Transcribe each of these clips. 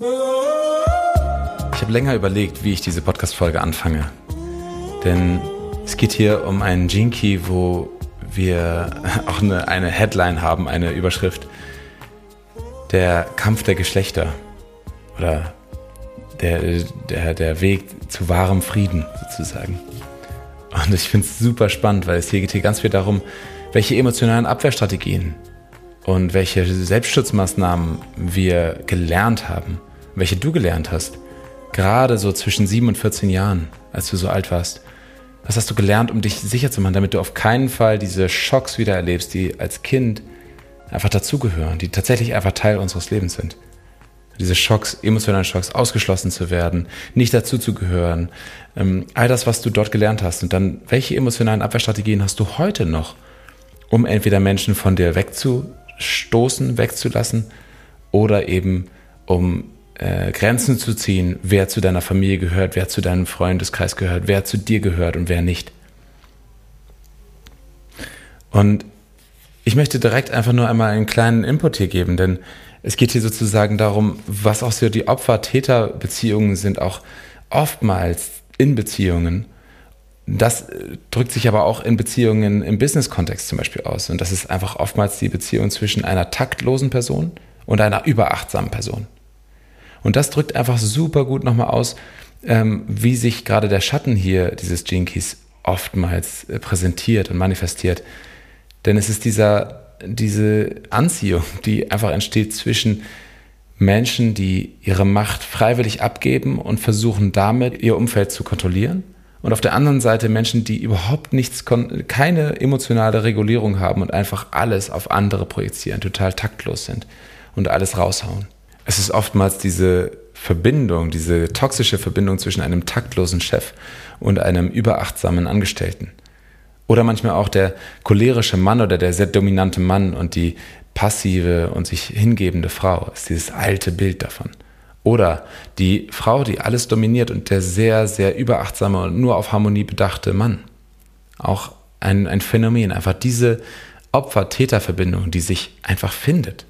Ich habe länger überlegt, wie ich diese Podcast-Folge anfange. Denn es geht hier um einen Key, wo wir auch eine, eine Headline haben, eine Überschrift. Der Kampf der Geschlechter. Oder der, der, der Weg zu wahrem Frieden sozusagen. Und ich finde es super spannend, weil es hier geht hier ganz viel darum, welche emotionalen Abwehrstrategien und welche Selbstschutzmaßnahmen wir gelernt haben, welche du gelernt hast Gerade so zwischen 7 und 14 Jahren, als du so alt warst. Was hast du gelernt, um dich sicher zu machen, damit du auf keinen Fall diese Schocks wieder erlebst, die als Kind einfach dazugehören, die tatsächlich einfach Teil unseres Lebens sind? Diese Schocks, emotionalen Schocks, ausgeschlossen zu werden, nicht dazuzugehören, ähm, all das, was du dort gelernt hast. Und dann, welche emotionalen Abwehrstrategien hast du heute noch, um entweder Menschen von dir wegzustoßen, wegzulassen oder eben um äh, Grenzen zu ziehen, wer zu deiner Familie gehört, wer zu deinem Freundeskreis gehört, wer zu dir gehört und wer nicht. Und ich möchte direkt einfach nur einmal einen kleinen Input hier geben, denn es geht hier sozusagen darum, was auch so die Opfer-Täter-Beziehungen sind, auch oftmals in Beziehungen. Das äh, drückt sich aber auch in Beziehungen im Business-Kontext zum Beispiel aus. Und das ist einfach oftmals die Beziehung zwischen einer taktlosen Person und einer überachtsamen Person. Und das drückt einfach super gut nochmal aus, ähm, wie sich gerade der Schatten hier dieses Keys oftmals äh, präsentiert und manifestiert. Denn es ist dieser, diese Anziehung, die einfach entsteht zwischen Menschen, die ihre Macht freiwillig abgeben und versuchen damit ihr Umfeld zu kontrollieren. Und auf der anderen Seite Menschen, die überhaupt nichts, keine emotionale Regulierung haben und einfach alles auf andere projizieren, total taktlos sind und alles raushauen es ist oftmals diese Verbindung, diese toxische Verbindung zwischen einem taktlosen Chef und einem überachtsamen Angestellten. Oder manchmal auch der cholerische Mann oder der sehr dominante Mann und die passive und sich hingebende Frau. ist dieses alte Bild davon. Oder die Frau, die alles dominiert und der sehr, sehr überachtsame und nur auf Harmonie bedachte Mann. Auch ein, ein Phänomen, einfach diese Opfer-Täter-Verbindung, die sich einfach findet.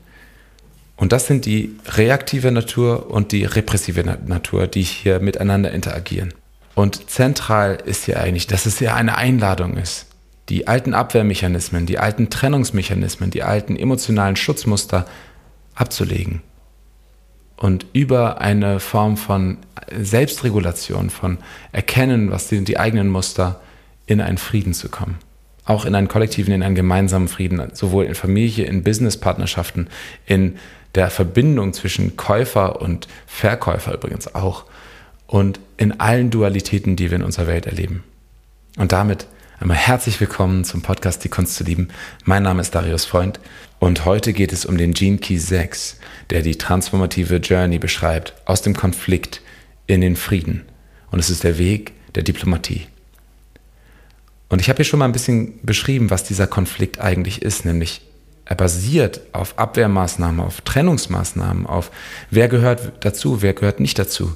Und das sind die reaktive Natur und die repressive Natur, die hier miteinander interagieren. Und zentral ist hier eigentlich, dass es ja eine Einladung ist, die alten Abwehrmechanismen, die alten Trennungsmechanismen, die alten emotionalen Schutzmuster abzulegen und über eine Form von Selbstregulation, von Erkennen, was sind die eigenen Muster, in einen Frieden zu kommen. Auch in einen kollektiven, in einen gemeinsamen Frieden, sowohl in Familie, in Businesspartnerschaften, in der Verbindung zwischen Käufer und Verkäufer übrigens auch und in allen Dualitäten, die wir in unserer Welt erleben. Und damit einmal herzlich willkommen zum Podcast Die Kunst zu lieben. Mein Name ist Darius Freund und heute geht es um den Gene Key 6, der die transformative Journey beschreibt, aus dem Konflikt in den Frieden. Und es ist der Weg der Diplomatie. Und ich habe hier schon mal ein bisschen beschrieben, was dieser Konflikt eigentlich ist, nämlich er basiert auf Abwehrmaßnahmen, auf Trennungsmaßnahmen, auf wer gehört dazu, wer gehört nicht dazu.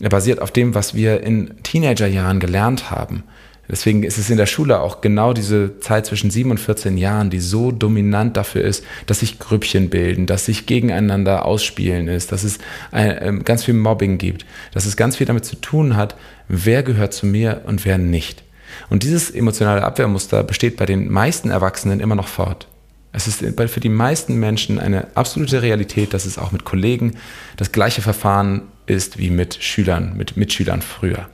Er basiert auf dem, was wir in Teenagerjahren gelernt haben. Deswegen ist es in der Schule auch genau diese Zeit zwischen 7 und 14 Jahren, die so dominant dafür ist, dass sich Grüppchen bilden, dass sich gegeneinander ausspielen ist, dass es ein, ganz viel Mobbing gibt, dass es ganz viel damit zu tun hat, wer gehört zu mir und wer nicht. Und dieses emotionale Abwehrmuster besteht bei den meisten Erwachsenen immer noch fort. Es ist für die meisten Menschen eine absolute Realität, dass es auch mit Kollegen das gleiche Verfahren ist wie mit Schülern, mit Mitschülern früher.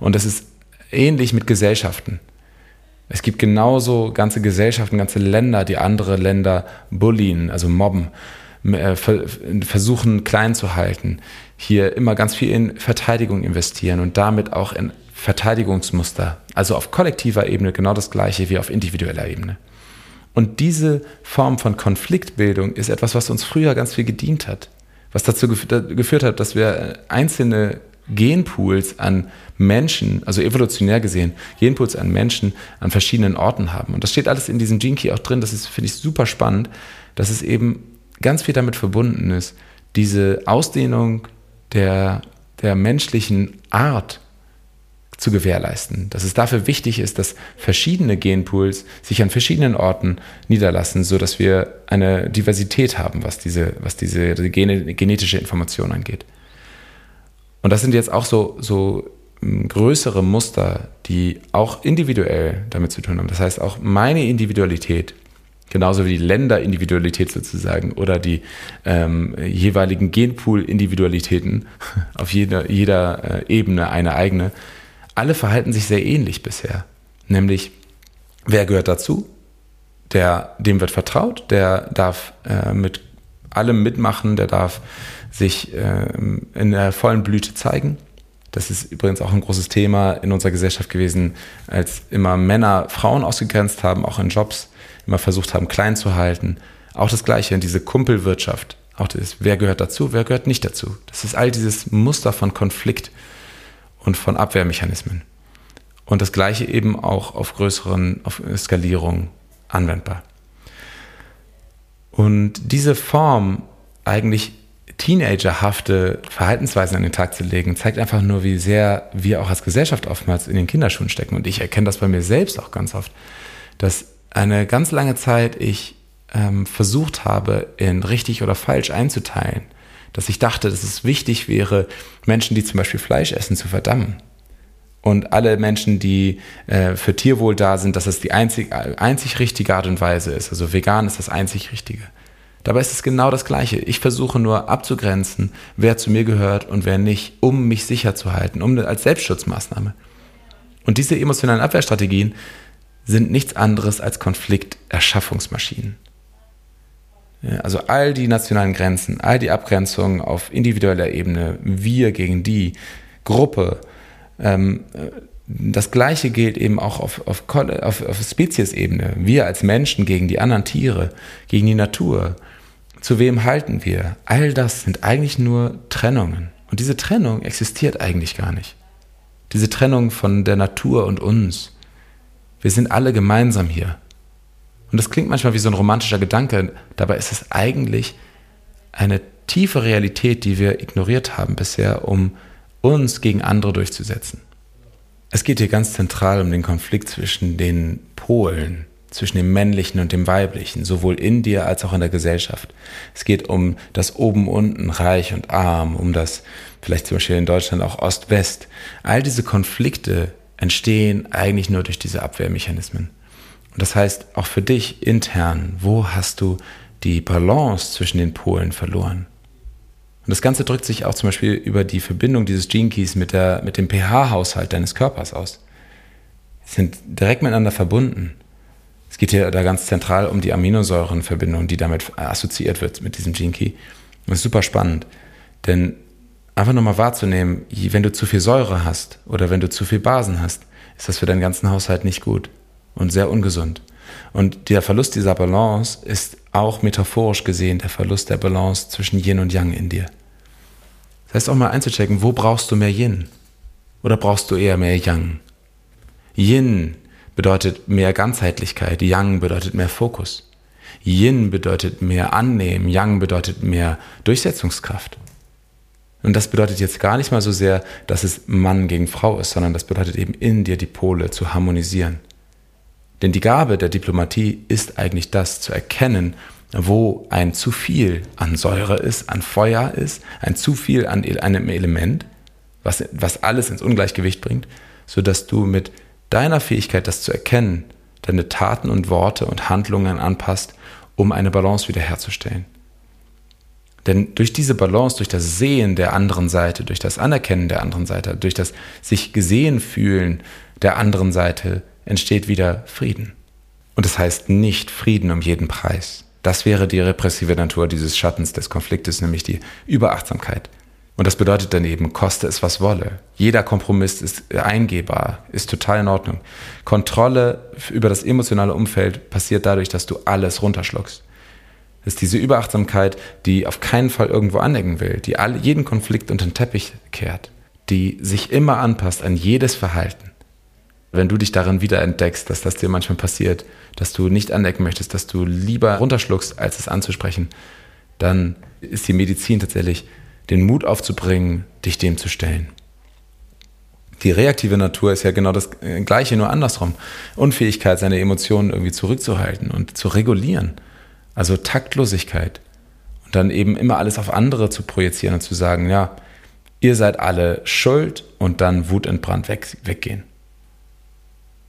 Und das ist ähnlich mit Gesellschaften. Es gibt genauso ganze Gesellschaften, ganze Länder, die andere Länder bullien, also mobben, äh, versuchen klein zu halten, hier immer ganz viel in Verteidigung investieren und damit auch in Verteidigungsmuster. Also auf kollektiver Ebene genau das gleiche wie auf individueller Ebene. Und diese Form von Konfliktbildung ist etwas, was uns früher ganz viel gedient hat. Was dazu geführt hat, dass wir einzelne Genpools an Menschen, also evolutionär gesehen, Genpools an Menschen an verschiedenen Orten haben. Und das steht alles in diesem Gene Key auch drin. Das ist, finde ich, super spannend, dass es eben ganz viel damit verbunden ist, diese Ausdehnung der, der menschlichen Art zu gewährleisten. Dass es dafür wichtig ist, dass verschiedene Genpools sich an verschiedenen Orten niederlassen, sodass wir eine Diversität haben, was diese, was diese Gene, genetische Information angeht. Und das sind jetzt auch so, so hm, größere Muster, die auch individuell damit zu tun haben. Das heißt, auch meine Individualität, genauso wie die Länderindividualität sozusagen oder die ähm, jeweiligen Genpool-Individualitäten, auf jeder, jeder äh, Ebene eine eigene, alle verhalten sich sehr ähnlich bisher. Nämlich, wer gehört dazu? Der, dem wird vertraut, der darf äh, mit allem mitmachen, der darf sich äh, in der vollen Blüte zeigen. Das ist übrigens auch ein großes Thema in unserer Gesellschaft gewesen, als immer Männer Frauen ausgegrenzt haben, auch in Jobs, immer versucht haben, klein zu halten. Auch das Gleiche in diese Kumpelwirtschaft. Auch das, wer gehört dazu, wer gehört nicht dazu. Das ist all dieses Muster von Konflikt und von Abwehrmechanismen. Und das Gleiche eben auch auf größeren auf Skalierungen anwendbar. Und diese Form eigentlich teenagerhafte Verhaltensweisen an den Tag zu legen, zeigt einfach nur, wie sehr wir auch als Gesellschaft oftmals in den Kinderschuhen stecken. Und ich erkenne das bei mir selbst auch ganz oft, dass eine ganz lange Zeit ich ähm, versucht habe, in richtig oder falsch einzuteilen. Dass ich dachte, dass es wichtig wäre, Menschen, die zum Beispiel Fleisch essen, zu verdammen. Und alle Menschen, die äh, für Tierwohl da sind, dass es die einzig, einzig richtige Art und Weise ist. Also vegan ist das einzig Richtige. Dabei ist es genau das Gleiche. Ich versuche nur abzugrenzen, wer zu mir gehört und wer nicht, um mich sicher zu halten, um als Selbstschutzmaßnahme. Und diese emotionalen Abwehrstrategien sind nichts anderes als Konflikterschaffungsmaschinen. Also all die nationalen Grenzen, all die Abgrenzungen auf individueller Ebene, wir gegen die Gruppe, ähm, das Gleiche gilt eben auch auf, auf, auf, auf Speziesebene. Wir als Menschen gegen die anderen Tiere, gegen die Natur. Zu wem halten wir? All das sind eigentlich nur Trennungen. Und diese Trennung existiert eigentlich gar nicht. Diese Trennung von der Natur und uns. Wir sind alle gemeinsam hier. Und das klingt manchmal wie so ein romantischer Gedanke, dabei ist es eigentlich eine tiefe Realität, die wir ignoriert haben bisher, um uns gegen andere durchzusetzen. Es geht hier ganz zentral um den Konflikt zwischen den Polen, zwischen dem männlichen und dem weiblichen, sowohl in dir als auch in der Gesellschaft. Es geht um das Oben-Unten, Reich und Arm, um das vielleicht zum Beispiel in Deutschland auch Ost-West. All diese Konflikte entstehen eigentlich nur durch diese Abwehrmechanismen. Und das heißt, auch für dich intern, wo hast du die Balance zwischen den Polen verloren? Und das Ganze drückt sich auch zum Beispiel über die Verbindung dieses Gene Keys mit, der, mit dem pH-Haushalt deines Körpers aus. Sie sind direkt miteinander verbunden. Es geht hier da ganz zentral um die Aminosäurenverbindung, die damit assoziiert wird mit diesem Gene Key. Und das ist super spannend, denn einfach nochmal wahrzunehmen, wenn du zu viel Säure hast oder wenn du zu viel Basen hast, ist das für deinen ganzen Haushalt nicht gut und sehr ungesund. Und der Verlust dieser Balance ist auch metaphorisch gesehen der Verlust der Balance zwischen Yin und Yang in dir. Das heißt auch mal einzuchecken, wo brauchst du mehr Yin? Oder brauchst du eher mehr Yang? Yin bedeutet mehr Ganzheitlichkeit, Yang bedeutet mehr Fokus. Yin bedeutet mehr Annehmen, Yang bedeutet mehr Durchsetzungskraft. Und das bedeutet jetzt gar nicht mal so sehr, dass es Mann gegen Frau ist, sondern das bedeutet eben in dir die Pole zu harmonisieren. Denn die Gabe der Diplomatie ist eigentlich das, zu erkennen, wo ein zu viel an Säure ist, an Feuer ist, ein zu viel an einem Element, was, was alles ins Ungleichgewicht bringt, sodass du mit deiner Fähigkeit, das zu erkennen, deine Taten und Worte und Handlungen anpasst, um eine Balance wiederherzustellen. Denn durch diese Balance, durch das Sehen der anderen Seite, durch das Anerkennen der anderen Seite, durch das sich gesehen fühlen der anderen Seite, entsteht wieder Frieden. Und das heißt nicht Frieden um jeden Preis. Das wäre die repressive Natur dieses Schattens des Konfliktes, nämlich die Überachtsamkeit. Und das bedeutet dann eben, koste es was wolle. Jeder Kompromiss ist eingehbar, ist total in Ordnung. Kontrolle über das emotionale Umfeld passiert dadurch, dass du alles runterschluckst. Das ist diese Überachtsamkeit, die auf keinen Fall irgendwo anecken will, die jeden Konflikt unter den Teppich kehrt, die sich immer anpasst an jedes Verhalten. Wenn du dich darin wiederentdeckst, dass das dir manchmal passiert, dass du nicht anecken möchtest, dass du lieber runterschluckst, als es anzusprechen, dann ist die Medizin tatsächlich den Mut aufzubringen, dich dem zu stellen. Die reaktive Natur ist ja genau das äh, Gleiche, nur andersrum. Unfähigkeit, seine Emotionen irgendwie zurückzuhalten und zu regulieren. Also Taktlosigkeit. Und dann eben immer alles auf andere zu projizieren und zu sagen, ja, ihr seid alle schuld und dann wutentbrannt weg, weggehen.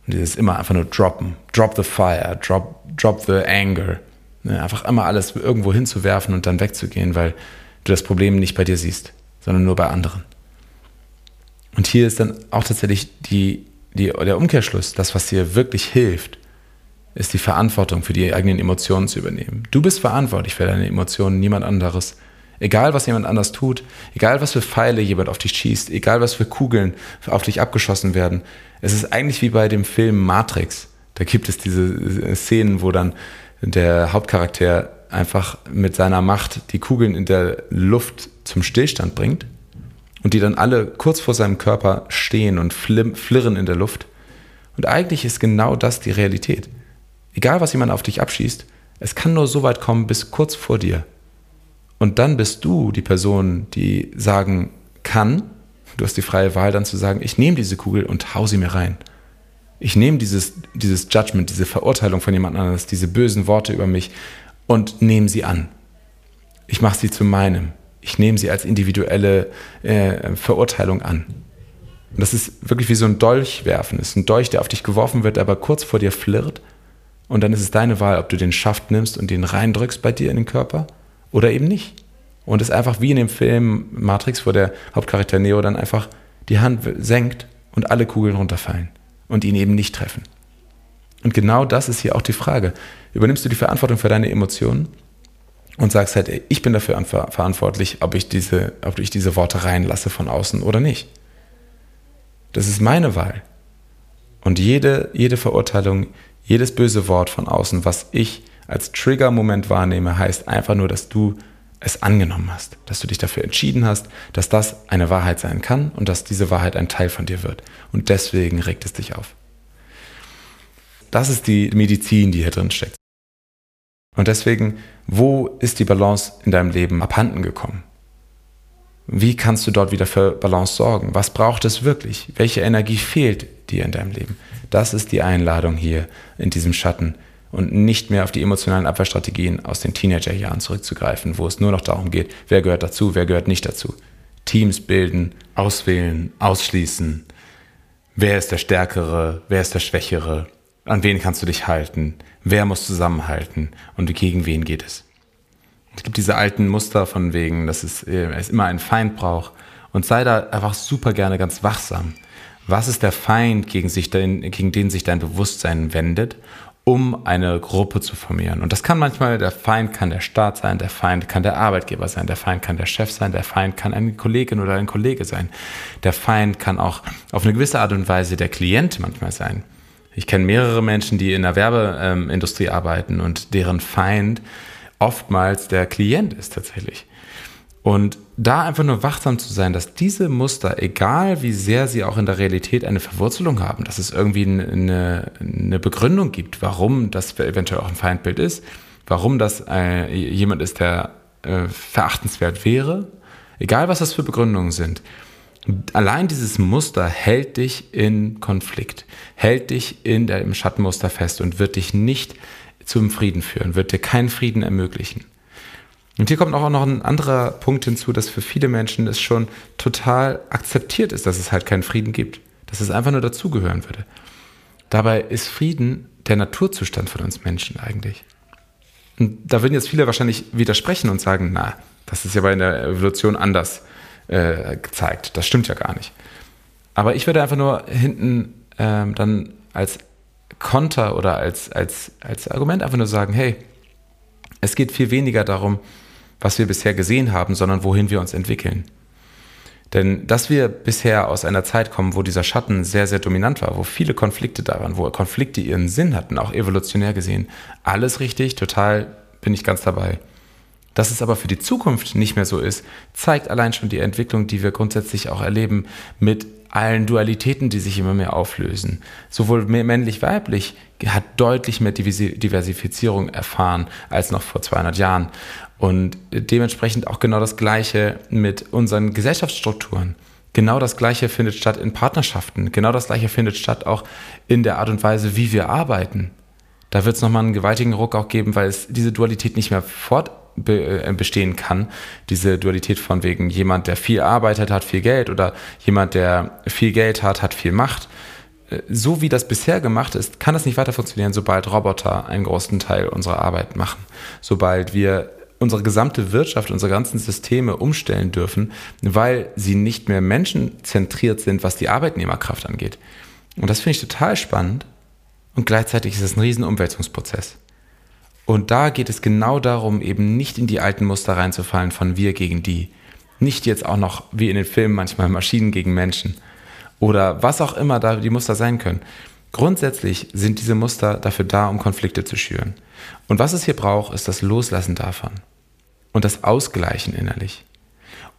Und dieses immer einfach nur droppen, drop the fire, drop, drop the anger. Ne, einfach immer alles irgendwo hinzuwerfen und dann wegzugehen, weil du das Problem nicht bei dir siehst, sondern nur bei anderen. Und hier ist dann auch tatsächlich die, die, der Umkehrschluss, das, was dir wirklich hilft, ist die Verantwortung für die eigenen Emotionen zu übernehmen. Du bist verantwortlich für deine Emotionen, niemand anderes. Egal, was jemand anders tut, egal, was für Pfeile jemand auf dich schießt, egal, was für Kugeln auf dich abgeschossen werden. Es ist eigentlich wie bei dem Film Matrix. Da gibt es diese Szenen, wo dann der Hauptcharakter einfach mit seiner Macht die Kugeln in der Luft zum Stillstand bringt und die dann alle kurz vor seinem Körper stehen und flirren in der Luft. Und eigentlich ist genau das die Realität. Egal, was jemand auf dich abschießt, es kann nur so weit kommen bis kurz vor dir. Und dann bist du die Person, die sagen kann, du hast die freie Wahl dann zu sagen, ich nehme diese Kugel und hau sie mir rein. Ich nehme dieses, dieses Judgment, diese Verurteilung von jemand anderes, diese bösen Worte über mich und nehme sie an. Ich mache sie zu meinem. Ich nehme sie als individuelle äh, Verurteilung an. Und das ist wirklich wie so ein Dolch werfen. Es ist ein Dolch, der auf dich geworfen wird, aber kurz vor dir flirrt. Und dann ist es deine Wahl, ob du den Schaft nimmst und den reindrückst bei dir in den Körper oder eben nicht. Und es ist einfach wie in dem Film Matrix, wo der Hauptcharakter Neo dann einfach die Hand senkt und alle Kugeln runterfallen und ihn eben nicht treffen. Und genau das ist hier auch die Frage. Übernimmst du die Verantwortung für deine Emotionen und sagst halt, ey, ich bin dafür verantwortlich, ob ich, diese, ob ich diese Worte reinlasse von außen oder nicht. Das ist meine Wahl. Und jede, jede Verurteilung, jedes böse Wort von außen, was ich als Trigger-Moment wahrnehme, heißt einfach nur, dass du es angenommen hast, dass du dich dafür entschieden hast, dass das eine Wahrheit sein kann und dass diese Wahrheit ein Teil von dir wird. Und deswegen regt es dich auf. Das ist die Medizin, die hier drin steckt. Und deswegen, wo ist die Balance in deinem Leben abhanden gekommen? Wie kannst du dort wieder für Balance sorgen? Was braucht es wirklich? Welche Energie fehlt dir in deinem Leben? Das ist die Einladung hier in diesem Schatten, und nicht mehr auf die emotionalen Abwehrstrategien aus den Teenagerjahren zurückzugreifen, wo es nur noch darum geht, wer gehört dazu, wer gehört nicht dazu. Teams bilden, auswählen, ausschließen. Wer ist der Stärkere, wer ist der Schwächere? An wen kannst du dich halten? Wer muss zusammenhalten? Und gegen wen geht es? Es gibt diese alten Muster von wegen, dass es, äh, es immer einen Feind braucht. Und sei da einfach super gerne ganz wachsam. Was ist der Feind, gegen, sich, gegen den sich dein Bewusstsein wendet? Um eine Gruppe zu formieren. Und das kann manchmal, der Feind kann der Staat sein, der Feind kann der Arbeitgeber sein, der Feind kann der Chef sein, der Feind kann eine Kollegin oder ein Kollege sein. Der Feind kann auch auf eine gewisse Art und Weise der Klient manchmal sein. Ich kenne mehrere Menschen, die in der Werbeindustrie arbeiten und deren Feind oftmals der Klient ist tatsächlich. Und da einfach nur wachsam zu sein, dass diese Muster, egal wie sehr sie auch in der Realität eine Verwurzelung haben, dass es irgendwie eine, eine Begründung gibt, warum das eventuell auch ein Feindbild ist, warum das äh, jemand ist, der äh, verachtenswert wäre, egal was das für Begründungen sind. Allein dieses Muster hält dich in Konflikt, hält dich in dem Schattenmuster fest und wird dich nicht zum Frieden führen, wird dir keinen Frieden ermöglichen. Und hier kommt auch noch ein anderer Punkt hinzu, dass für viele Menschen es schon total akzeptiert ist, dass es halt keinen Frieden gibt. Dass es einfach nur dazugehören würde. Dabei ist Frieden der Naturzustand von uns Menschen eigentlich. Und da würden jetzt viele wahrscheinlich widersprechen und sagen, na, das ist ja bei der Evolution anders äh, gezeigt. Das stimmt ja gar nicht. Aber ich würde einfach nur hinten ähm, dann als Konter oder als, als, als Argument einfach nur sagen, hey, es geht viel weniger darum, was wir bisher gesehen haben, sondern wohin wir uns entwickeln. Denn dass wir bisher aus einer Zeit kommen, wo dieser Schatten sehr, sehr dominant war, wo viele Konflikte da waren, wo Konflikte ihren Sinn hatten, auch evolutionär gesehen, alles richtig, total bin ich ganz dabei. Dass es aber für die Zukunft nicht mehr so ist, zeigt allein schon die Entwicklung, die wir grundsätzlich auch erleben mit allen Dualitäten, die sich immer mehr auflösen. Sowohl männlich-weiblich hat deutlich mehr Diversifizierung erfahren als noch vor 200 Jahren. Und dementsprechend auch genau das Gleiche mit unseren Gesellschaftsstrukturen. Genau das Gleiche findet statt in Partnerschaften. Genau das Gleiche findet statt auch in der Art und Weise, wie wir arbeiten. Da wird es nochmal einen gewaltigen Ruck auch geben, weil es diese Dualität nicht mehr fort äh, bestehen kann. Diese Dualität von wegen jemand, der viel arbeitet, hat viel Geld oder jemand, der viel Geld hat, hat viel Macht. Äh, so wie das bisher gemacht ist, kann das nicht weiter funktionieren, sobald Roboter einen großen Teil unserer Arbeit machen. Sobald wir unsere gesamte Wirtschaft, unsere ganzen Systeme umstellen dürfen, weil sie nicht mehr menschenzentriert sind, was die Arbeitnehmerkraft angeht. Und das finde ich total spannend und gleichzeitig ist es ein riesen Umwälzungsprozess. Und da geht es genau darum, eben nicht in die alten Muster reinzufallen von wir gegen die. Nicht jetzt auch noch wie in den Filmen manchmal Maschinen gegen Menschen oder was auch immer da die Muster sein können. Grundsätzlich sind diese Muster dafür da, um Konflikte zu schüren. Und was es hier braucht, ist das Loslassen davon und das Ausgleichen innerlich.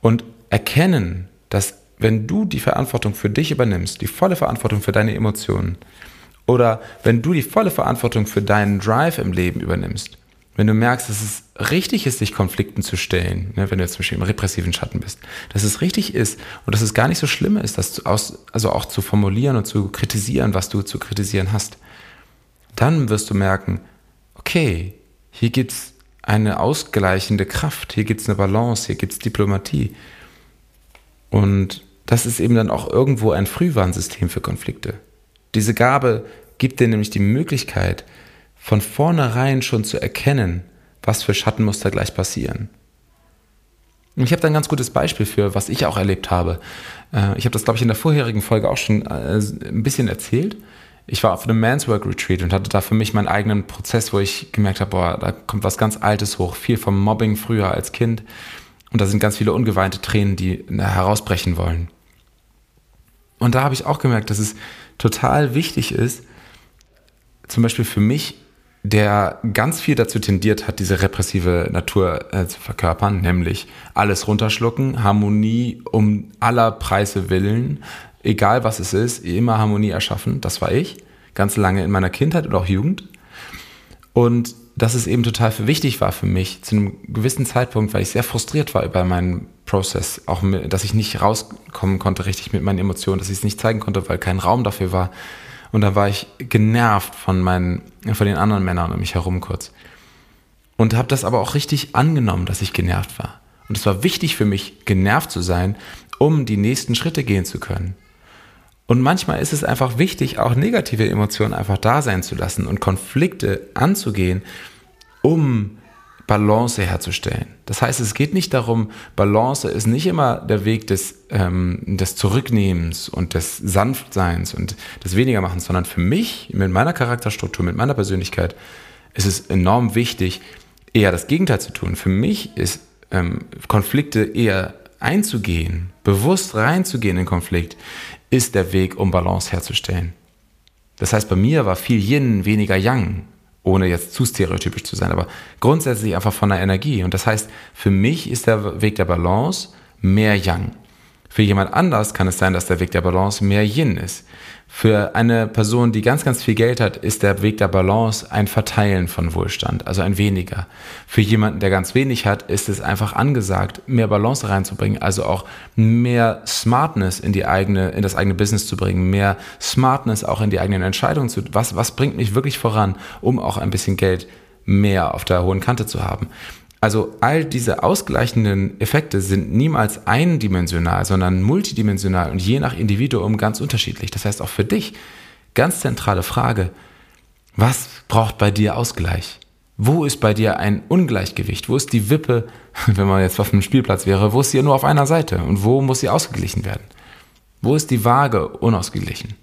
Und erkennen, dass wenn du die Verantwortung für dich übernimmst, die volle Verantwortung für deine Emotionen, oder wenn du die volle Verantwortung für deinen Drive im Leben übernimmst, wenn du merkst, dass es richtig ist, sich Konflikten zu stellen, ne, wenn du jetzt zum Beispiel im repressiven Schatten bist, dass es richtig ist und dass es gar nicht so schlimm ist, das aus, also auch zu formulieren und zu kritisieren, was du zu kritisieren hast, dann wirst du merken, okay, hier gibt es eine ausgleichende Kraft, hier gibt es eine Balance, hier gibt es Diplomatie. Und das ist eben dann auch irgendwo ein Frühwarnsystem für Konflikte. Diese Gabe gibt dir nämlich die Möglichkeit, von vornherein schon zu erkennen, was für Schattenmuster gleich passieren. Und ich habe da ein ganz gutes Beispiel für, was ich auch erlebt habe. Äh, ich habe das, glaube ich, in der vorherigen Folge auch schon äh, ein bisschen erzählt. Ich war auf einem Man's Work Retreat und hatte da für mich meinen eigenen Prozess, wo ich gemerkt habe, boah, da kommt was ganz Altes hoch, viel vom Mobbing früher als Kind. Und da sind ganz viele ungeweinte Tränen, die herausbrechen wollen. Und da habe ich auch gemerkt, dass es total wichtig ist, zum Beispiel für mich, der ganz viel dazu tendiert hat, diese repressive Natur äh, zu verkörpern, nämlich alles runterschlucken, Harmonie um aller Preise willen, egal was es ist, immer Harmonie erschaffen. Das war ich, ganz lange in meiner Kindheit und auch Jugend. Und dass es eben total wichtig war für mich, zu einem gewissen Zeitpunkt, weil ich sehr frustriert war über meinen Prozess, auch mit, dass ich nicht rauskommen konnte richtig mit meinen Emotionen, dass ich es nicht zeigen konnte, weil kein Raum dafür war. Und da war ich genervt von meinen, von den anderen Männern um mich herum kurz. Und habe das aber auch richtig angenommen, dass ich genervt war. Und es war wichtig für mich, genervt zu sein, um die nächsten Schritte gehen zu können. Und manchmal ist es einfach wichtig, auch negative Emotionen einfach da sein zu lassen und Konflikte anzugehen, um Balance herzustellen. Das heißt, es geht nicht darum, Balance ist nicht immer der Weg des, ähm, des Zurücknehmens und des Sanftseins und des Wenigermachens, sondern für mich, mit meiner Charakterstruktur, mit meiner Persönlichkeit, ist es enorm wichtig, eher das Gegenteil zu tun. Für mich ist ähm, Konflikte eher einzugehen, bewusst reinzugehen in Konflikt, ist der Weg, um Balance herzustellen. Das heißt, bei mir war viel Yin, weniger Yang, ohne jetzt zu stereotypisch zu sein, aber grundsätzlich einfach von der Energie. Und das heißt, für mich ist der Weg der Balance mehr Yang. Für jemand anders kann es sein, dass der Weg der Balance mehr Yin ist. Für eine Person, die ganz, ganz viel Geld hat, ist der Weg der Balance ein Verteilen von Wohlstand, also ein weniger. Für jemanden, der ganz wenig hat, ist es einfach angesagt, mehr Balance reinzubringen, also auch mehr Smartness in die eigene, in das eigene Business zu bringen, mehr Smartness auch in die eigenen Entscheidungen zu, was, was bringt mich wirklich voran, um auch ein bisschen Geld mehr auf der hohen Kante zu haben. Also all diese ausgleichenden Effekte sind niemals eindimensional, sondern multidimensional und je nach Individuum ganz unterschiedlich. Das heißt auch für dich ganz zentrale Frage, was braucht bei dir Ausgleich? Wo ist bei dir ein Ungleichgewicht? Wo ist die Wippe, wenn man jetzt auf einem Spielplatz wäre, wo ist sie nur auf einer Seite und wo muss sie ausgeglichen werden? Wo ist die Waage unausgeglichen?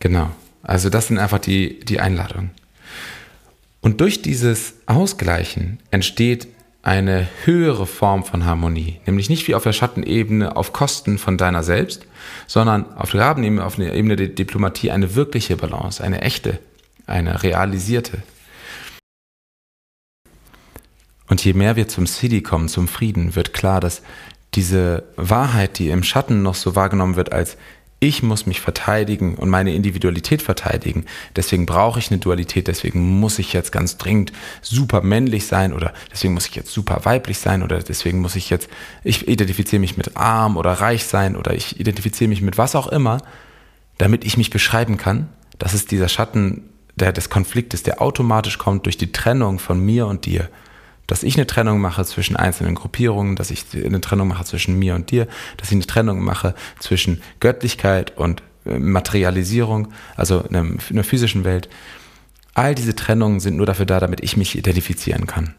Genau. Also das sind einfach die, die Einladungen. Und durch dieses Ausgleichen entsteht eine höhere Form von Harmonie, nämlich nicht wie auf der Schattenebene auf Kosten von deiner selbst, sondern auf der Rabenebene, auf der Ebene der Diplomatie eine wirkliche Balance, eine echte, eine realisierte. Und je mehr wir zum City kommen, zum Frieden, wird klar, dass diese Wahrheit, die im Schatten noch so wahrgenommen wird als ich muss mich verteidigen und meine Individualität verteidigen. Deswegen brauche ich eine Dualität, deswegen muss ich jetzt ganz dringend super männlich sein oder deswegen muss ich jetzt super weiblich sein oder deswegen muss ich jetzt, ich identifiziere mich mit arm oder reich sein oder ich identifiziere mich mit was auch immer, damit ich mich beschreiben kann. Das ist dieser Schatten der, des Konfliktes, der automatisch kommt durch die Trennung von mir und dir, Dass ich eine Trennung mache zwischen einzelnen Gruppierungen, dass ich eine Trennung mache zwischen mir und dir, dass ich eine Trennung mache zwischen Göttlichkeit und äh, Materialisierung, also einer, einer physischen Welt. All diese Trennungen sind nur dafür da, damit ich mich identifizieren kann.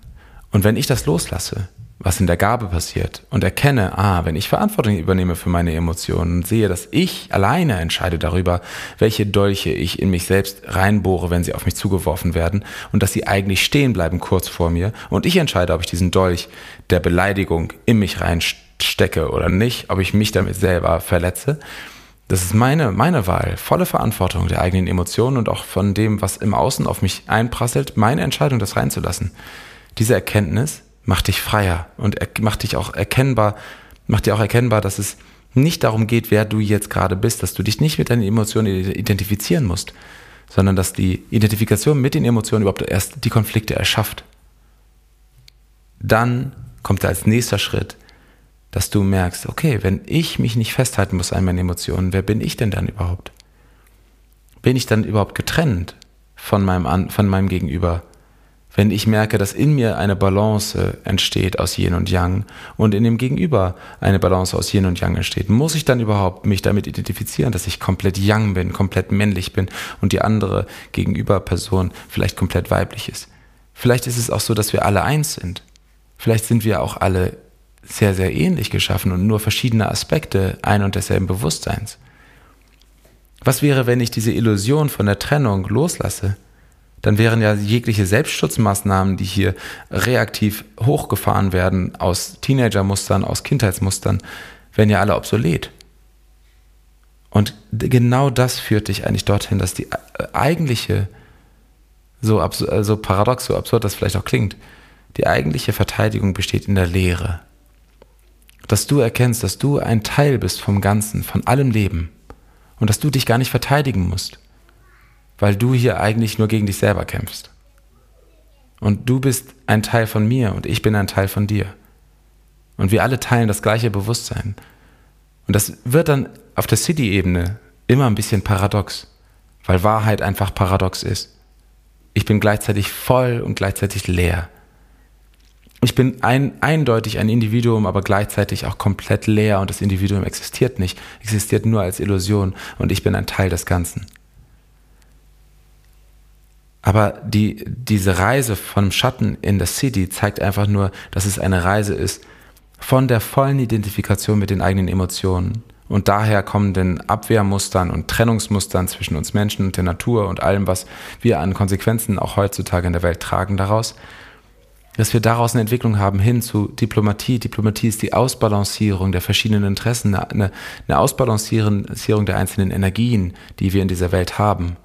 Und wenn ich das loslasse, was in der Gabe passiert und erkenne, ah, wenn ich Verantwortung übernehme für meine Emotionen und sehe, dass ich alleine entscheide darüber, welche Dolche ich in mich selbst reinbohre, wenn sie auf mich zugeworfen werden und dass sie eigentlich stehen bleiben kurz vor mir und ich entscheide, ob ich diesen Dolch der Beleidigung in mich reinstecke oder nicht, ob ich mich damit selber verletze. Das ist meine, meine Wahl, volle Verantwortung der eigenen Emotionen und auch von dem, was im Außen auf mich einprasselt, meine Entscheidung, das reinzulassen. Diese Erkenntnis macht dich freier und macht dich auch erkennbar, macht dir auch erkennbar, dass es nicht darum geht, wer du jetzt gerade bist, dass du dich nicht mit deinen Emotionen identifizieren musst, sondern dass die Identifikation mit den Emotionen überhaupt erst die Konflikte erschafft. Dann kommt als nächster Schritt, dass du merkst, okay, wenn ich mich nicht festhalten muss an meinen Emotionen, wer bin ich denn dann überhaupt? Bin ich dann überhaupt getrennt von meinem, von meinem Gegenüber? Wenn ich merke, dass in mir eine Balance entsteht aus Yin und Yang und in dem Gegenüber eine Balance aus Yin und Yang entsteht, muss ich dann überhaupt mich damit identifizieren, dass ich komplett Yang bin, komplett männlich bin und die andere Gegenüberperson vielleicht komplett weiblich ist. Vielleicht ist es auch so, dass wir alle eins sind. Vielleicht sind wir auch alle sehr, sehr ähnlich geschaffen und nur verschiedene Aspekte ein und desselben Bewusstseins. Was wäre, wenn ich diese Illusion von der Trennung loslasse? Dann wären ja jegliche Selbstschutzmaßnahmen, die hier reaktiv hochgefahren werden aus Teenagermustern, aus Kindheitsmustern, wären ja alle obsolet. Und genau das führt dich eigentlich dorthin, dass die äh, eigentliche, so, äh, so paradox, so absurd das vielleicht auch klingt, die eigentliche Verteidigung besteht in der Lehre. Dass du erkennst, dass du ein Teil bist vom Ganzen, von allem Leben und dass du dich gar nicht verteidigen musst weil du hier eigentlich nur gegen dich selber kämpfst. Und du bist ein Teil von mir und ich bin ein Teil von dir. Und wir alle teilen das gleiche Bewusstsein. Und das wird dann auf der City-Ebene immer ein bisschen paradox, weil Wahrheit einfach paradox ist. Ich bin gleichzeitig voll und gleichzeitig leer. Ich bin ein, eindeutig ein Individuum, aber gleichzeitig auch komplett leer und das Individuum existiert nicht, existiert nur als Illusion und ich bin ein Teil des Ganzen. Aber die, diese Reise vom Schatten in das City zeigt einfach nur, dass es eine Reise ist von der vollen Identifikation mit den eigenen Emotionen und daher kommenden Abwehrmustern und Trennungsmustern zwischen uns Menschen und der Natur und allem, was wir an Konsequenzen auch heutzutage in der Welt tragen daraus, dass wir daraus eine Entwicklung haben hin zu Diplomatie. Diplomatie ist die Ausbalancierung der verschiedenen Interessen, eine, eine Ausbalancierung der einzelnen Energien, die wir in dieser Welt haben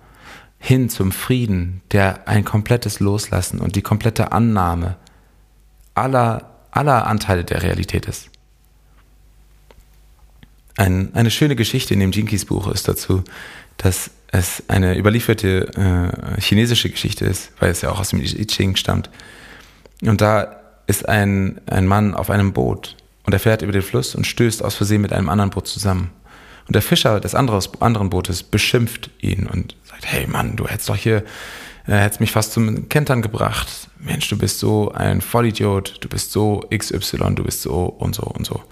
hin zum Frieden, der ein komplettes Loslassen und die komplette Annahme aller, aller Anteile der Realität ist. Ein, eine schöne Geschichte in dem Jinkis Buch ist dazu, dass es eine überlieferte äh, chinesische Geschichte ist, weil es ja auch aus dem I Ching stammt. Und da ist ein, ein Mann auf einem Boot und er fährt über den Fluss und stößt aus Versehen mit einem anderen Boot zusammen. Und der Fischer des anderen Bootes beschimpft ihn und sagt, hey Mann, du hättest doch hier, äh, hättest mich fast zum Kentern gebracht. Mensch, du bist so ein Vollidiot, du bist so XY, du bist so und so und so.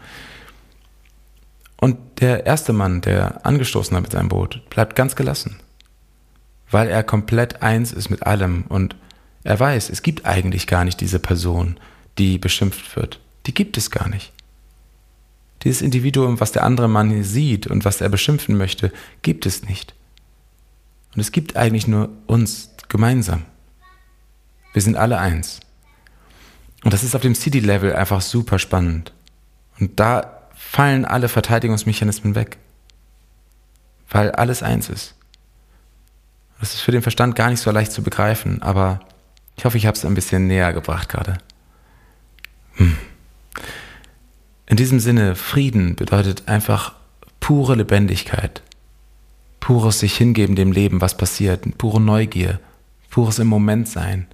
Und der erste Mann, der angestoßen hat mit seinem Boot, bleibt ganz gelassen, weil er komplett eins ist mit allem und er weiß, es gibt eigentlich gar nicht diese Person, die beschimpft wird. Die gibt es gar nicht. Dieses Individuum, was der andere Mann hier sieht und was er beschimpfen möchte, gibt es nicht. Und es gibt eigentlich nur uns gemeinsam. Wir sind alle eins. Und das ist auf dem City-Level einfach super spannend. Und da fallen alle Verteidigungsmechanismen weg. Weil alles eins ist. Das ist für den Verstand gar nicht so leicht zu begreifen, aber ich hoffe, ich habe es ein bisschen näher gebracht gerade. Hm. In diesem Sinne, Frieden bedeutet einfach pure Lebendigkeit, pures sich hingeben dem Leben, was passiert, pure Neugier, pures im Moment sein.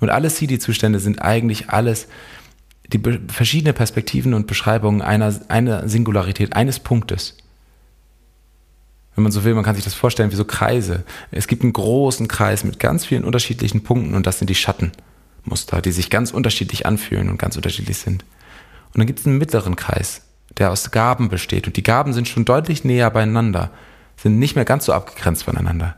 Und alle CD-Zustände sind eigentlich alles die verschiedenen Perspektiven und Beschreibungen einer, einer Singularität, eines Punktes. Wenn man so will, man kann sich das vorstellen wie so Kreise. Es gibt einen großen Kreis mit ganz vielen unterschiedlichen Punkten und das sind die Schatten. Muster, die sich ganz unterschiedlich anfühlen und ganz unterschiedlich sind. Und dann gibt es einen mittleren Kreis, der aus Gaben besteht. Und die Gaben sind schon deutlich näher beieinander, sind nicht mehr ganz so abgegrenzt voneinander.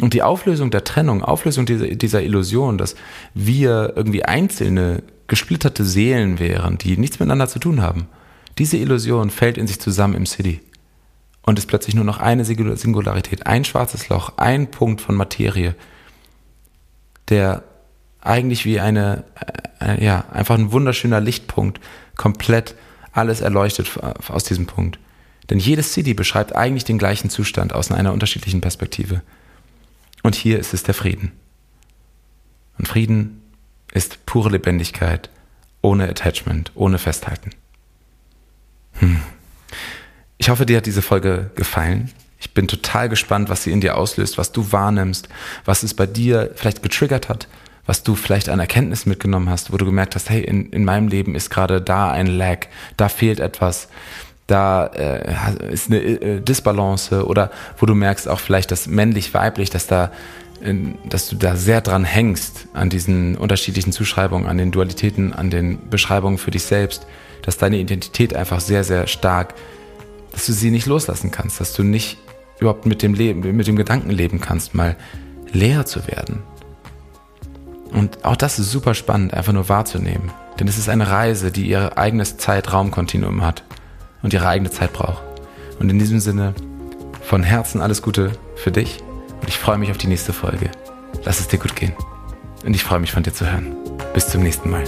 Und die Auflösung der Trennung, Auflösung dieser, dieser Illusion, dass wir irgendwie einzelne, gesplitterte Seelen wären, die nichts miteinander zu tun haben, diese Illusion fällt in sich zusammen im City und ist plötzlich nur noch eine Singularität, ein schwarzes Loch, ein Punkt von Materie, der eigentlich wie eine, äh, ja, einfach ein wunderschöner Lichtpunkt komplett alles erleuchtet aus diesem Punkt. Denn jedes City beschreibt eigentlich den gleichen Zustand aus einer unterschiedlichen Perspektive. Und hier ist es der Frieden. Und Frieden ist pure Lebendigkeit, ohne Attachment, ohne Festhalten. Hm. Ich hoffe, dir hat diese Folge gefallen. Ich bin total gespannt, was sie in dir auslöst, was du wahrnimmst, was es bei dir vielleicht getriggert hat, was du vielleicht an Erkenntnis mitgenommen hast, wo du gemerkt hast, hey, in, in meinem Leben ist gerade da ein Lag, da fehlt etwas, da äh, ist eine äh, Disbalance oder wo du merkst auch vielleicht, dass männlich-weiblich, dass da dass du da sehr dran hängst an diesen unterschiedlichen Zuschreibungen, an den Dualitäten, an den Beschreibungen für dich selbst, dass deine Identität einfach sehr, sehr stark, dass du sie nicht loslassen kannst, dass du nicht überhaupt mit dem Leben, mit dem Gedanken leben kannst, mal leer zu werden. Und auch das ist super spannend, einfach nur wahrzunehmen. Denn es ist eine Reise, die ihr eigenes Zeitraumkontinuum hat und ihre eigene Zeit braucht. Und in diesem Sinne, von Herzen alles Gute für dich und ich freue mich auf die nächste Folge. Lass es dir gut gehen. Und ich freue mich von dir zu hören. Bis zum nächsten Mal.